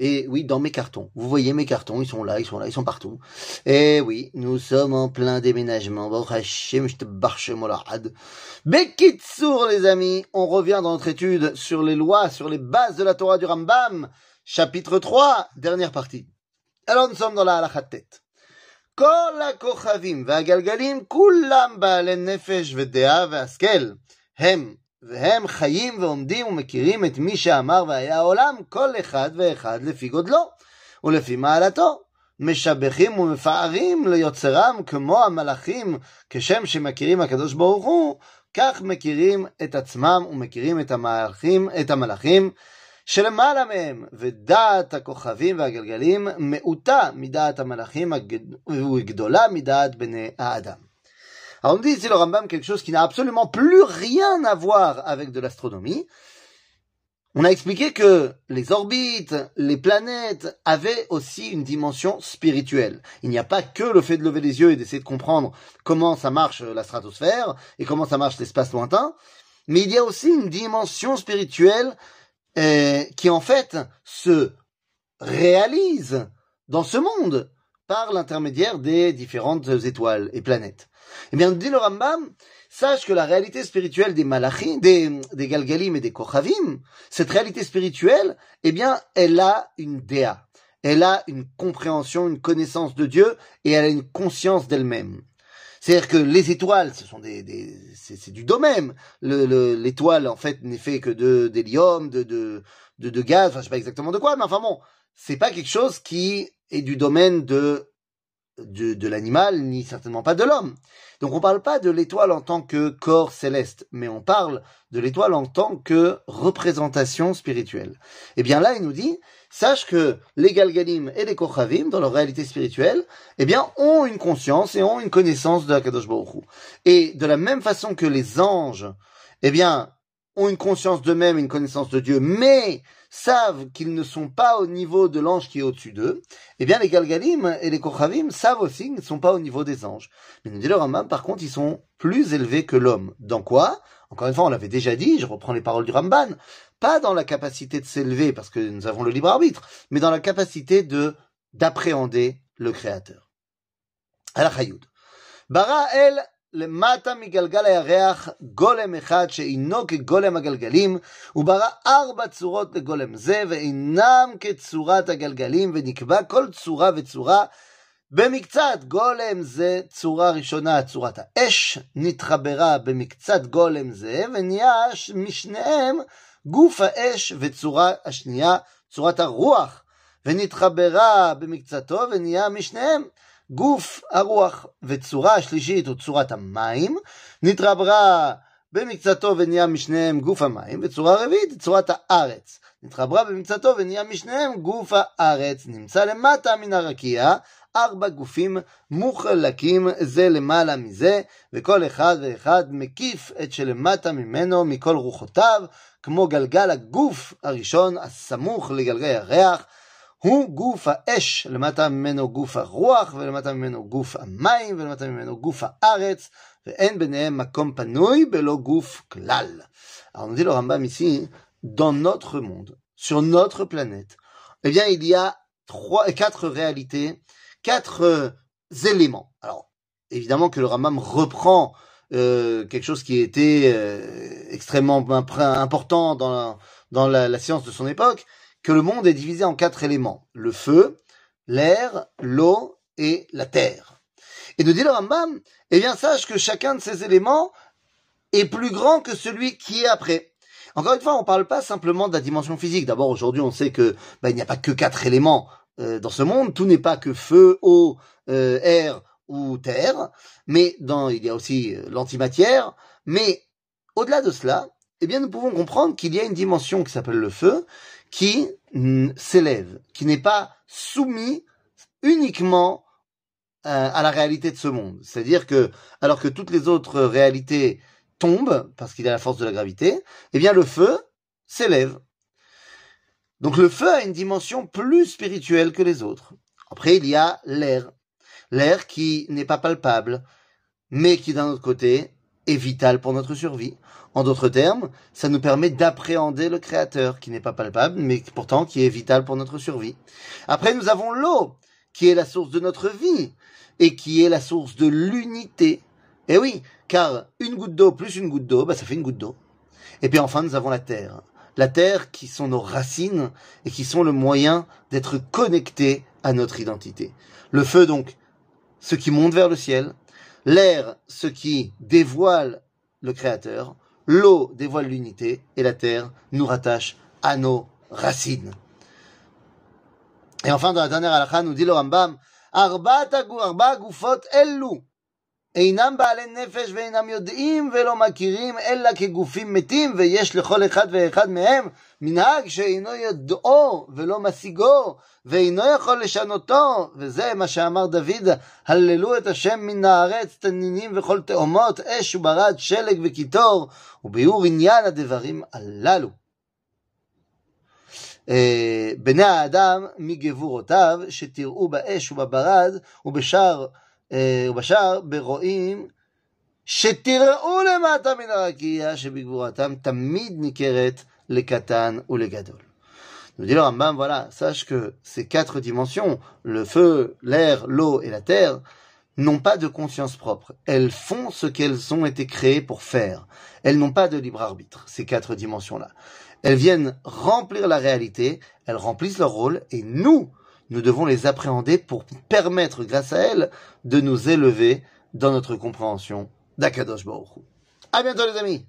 Et oui, dans mes cartons. Vous voyez mes cartons, ils sont là, ils sont là, ils sont partout. Et oui, nous sommes en plein déménagement. Bekitsour, les amis, on revient dans notre étude sur les lois, sur les bases de la Torah du Rambam, chapitre 3, dernière partie. Alors nous sommes dans la halachat כל הכוכבים והגלגלים כולם בעלי נפש ודעה והשכל. הם והם חיים ועומדים ומכירים את מי שאמר והיה העולם, כל אחד ואחד לפי גודלו ולפי מעלתו. משבחים ומפארים ליוצרם כמו המלאכים, כשם שמכירים הקדוש ברוך הוא, כך מכירים את עצמם ומכירים את המלאכים, את המלאכים שלמעלה מהם, ודעת הכוכבים והגלגלים מעוטה מדעת המלאכים וגדולה מדעת בני האדם. Alors on dit ici le Rambam quelque chose qui n'a absolument plus rien à voir avec de l'astronomie. On a expliqué que les orbites, les planètes avaient aussi une dimension spirituelle. Il n'y a pas que le fait de lever les yeux et d'essayer de comprendre comment ça marche la stratosphère et comment ça marche l'espace lointain, mais il y a aussi une dimension spirituelle euh, qui en fait se réalise dans ce monde par l'intermédiaire des différentes étoiles et planètes. Eh bien, dit le Rambam, sache que la réalité spirituelle des malachim, des, galgalim et des kochavim, cette réalité spirituelle, eh bien, elle a une déa. Elle a une compréhension, une connaissance de Dieu et elle a une conscience d'elle-même. C'est-à-dire que les étoiles, ce sont des, des c'est du domaine. L'étoile, en fait, n'est fait que de d'hélium, de, de, de, de gaz, enfin, je sais pas exactement de quoi, mais enfin bon, c'est pas quelque chose qui est du domaine de de, de l'animal, ni certainement pas de l'homme. Donc on parle pas de l'étoile en tant que corps céleste, mais on parle de l'étoile en tant que représentation spirituelle. Et eh bien là, il nous dit, sache que les Galgalim et les Kochavim, dans leur réalité spirituelle, eh bien, ont une conscience et ont une connaissance de la Kadosh Baruch Et de la même façon que les anges, eh bien, ont une conscience d'eux-mêmes, une connaissance de Dieu, mais savent qu'ils ne sont pas au niveau de l'ange qui est au-dessus d'eux, eh bien les Galgalim et les Kochavim savent aussi qu'ils ne sont pas au niveau des anges. Mais nous dit le Rambam, par contre, ils sont plus élevés que l'homme. Dans quoi? Encore une fois, on l'avait déjà dit, je reprends les paroles du Ramban, pas dans la capacité de s'élever, parce que nous avons le libre arbitre, mais dans la capacité de d'appréhender le Créateur. al Bara el למטה מגלגל הירח גולם אחד שאינו כגולם הגלגלים, הוא ברא ארבע צורות לגולם זה, ואינם כצורת הגלגלים, ונקבע כל צורה וצורה במקצת. גולם זה צורה ראשונה, צורת האש, נתחברה במקצת גולם זה, ונהיה משניהם גוף האש, וצורה השנייה, צורת הרוח, ונתחברה במקצתו, ונהיה משניהם גוף הרוח, וצורה השלישית הוא צורת המים, נתרברה במקצתו ונהיה משניהם גוף המים, וצורה רביעית צורת הארץ. נתחברה במקצתו ונהיה משניהם גוף הארץ. נמצא למטה מן הרקיע ארבע גופים מוחלקים זה למעלה מזה, וכל אחד ואחד מקיף את שלמטה ממנו מכל רוחותיו, כמו גלגל הגוף הראשון הסמוך לגלגל הירח, הוא גוף האש, למטה ממנו גוף הרוח, ולמטה ממנו גוף המים, ולמטה ממנו גוף הארץ, ואין ביניהם מקום פנוי בלא גוף כלל. Alors on dit le Rambam ici, dans notre monde, sur notre planète, eh bien il y a trois, quatre réalités, quatre euh, éléments. Alors évidemment que le Rambam reprend euh, quelque chose qui était euh, extrêmement important dans, la, dans la, la science de son époque, que le monde est divisé en quatre éléments. Le feu, l'air, l'eau et la terre. Et nous dit le Rambam, eh bien sache que chacun de ces éléments est plus grand que celui qui est après. Encore une fois, on ne parle pas simplement de la dimension physique. D'abord, aujourd'hui, on sait que ben, il n'y a pas que quatre éléments euh, dans ce monde. Tout n'est pas que feu, eau, euh, air ou terre. Mais dans, il y a aussi euh, l'antimatière. Mais au-delà de cela, eh bien, nous pouvons comprendre qu'il y a une dimension qui s'appelle le feu, qui s'élève, qui n'est pas soumis uniquement euh, à la réalité de ce monde. C'est-à-dire que, alors que toutes les autres réalités tombent, parce qu'il a la force de la gravité, eh bien le feu s'élève. Donc le feu a une dimension plus spirituelle que les autres. Après, il y a l'air. L'air qui n'est pas palpable, mais qui d'un autre côté est vital pour notre survie. En d'autres termes, ça nous permet d'appréhender le Créateur, qui n'est pas palpable, mais pourtant qui est vital pour notre survie. Après, nous avons l'eau, qui est la source de notre vie, et qui est la source de l'unité. Et oui, car une goutte d'eau plus une goutte d'eau, bah, ça fait une goutte d'eau. Et puis enfin, nous avons la terre. La terre qui sont nos racines et qui sont le moyen d'être connectés à notre identité. Le feu, donc, ce qui monte vers le ciel. L'air, ce qui dévoile le Créateur. L'eau dévoile l'unité. Et la terre nous rattache à nos racines. Et enfin, dans la dernière halakha, nous dit le Rambam, Arba gufot ellu. אינם בעלי נפש ואינם יודעים ולא מכירים אלא כגופים מתים ויש לכל אחד ואחד מהם מנהג שאינו יודעו ולא משיגו ואינו יכול לשנותו וזה מה שאמר דוד הללו את השם מן הארץ תנינים וכל תאומות אש וברד שלג וקיטור וביאור עניין הדברים הללו. בני האדם מגבורותיו שתראו באש ובברד ובשאר ובשאר ברואים שתראו למטה מן הרקיע שבגבורתם תמיד ניכרת לקטן ולגדול. Nous dit le Rambam, voilà, sache que ces quatre dimensions, le feu, l'air, l'eau et la terre, n'ont pas de conscience propre. Elles font ce qu'elles ont été créées pour faire. Elles n'ont pas de libre arbitre, ces quatre dimensions-là. Elles viennent remplir la réalité, elles remplissent leur rôle, et nous, nous devons les appréhender pour permettre, grâce à elles, de nous élever dans notre compréhension d'Akadosh Baruch À bientôt les amis